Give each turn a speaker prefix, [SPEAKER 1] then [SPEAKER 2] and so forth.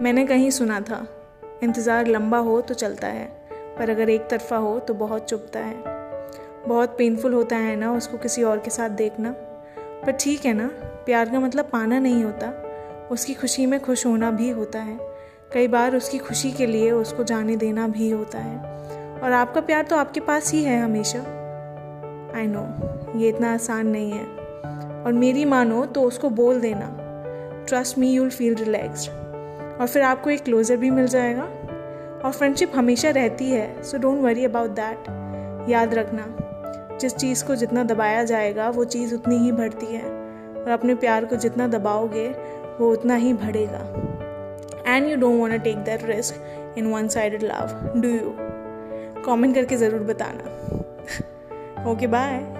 [SPEAKER 1] मैंने कहीं सुना था, इंतज़ार लंबा हो तो चलता है, पर अगर एक तरफा हो तो बहुत चुभता है। बहुत पेनफुल होता है ना उसको किसी और के साथ देखना। पर ठीक है ना, प्यार का मतलब पाना नहीं होता, उसकी खुशी में खुश होना भी होता है। कई बार उसकी खुशी के लिए उसको जाने देना भी होता है। और आपका प्यार तो आपके पास ही है हमेशा। आई नो ये इतना आसान नहीं है। और मेरी मानो तो उसको बोल देना। Trust me you'll feel relaxed और फिर आपको एक क्लोज़र भी मिल जाएगा। और फ्रेंडशिप हमेशा रहती है so don't worry about that याद रखना, जिस चीज़ को जितना दबाया जाएगा, वो चीज़ उतनी ही बढ़ती है। और अपने प्यार को जितना दबाओगे, वो उतना ही बढ़ेगा। And you don't want take that risk in one side love do you comment करके ज़रूर बताना। Okay bye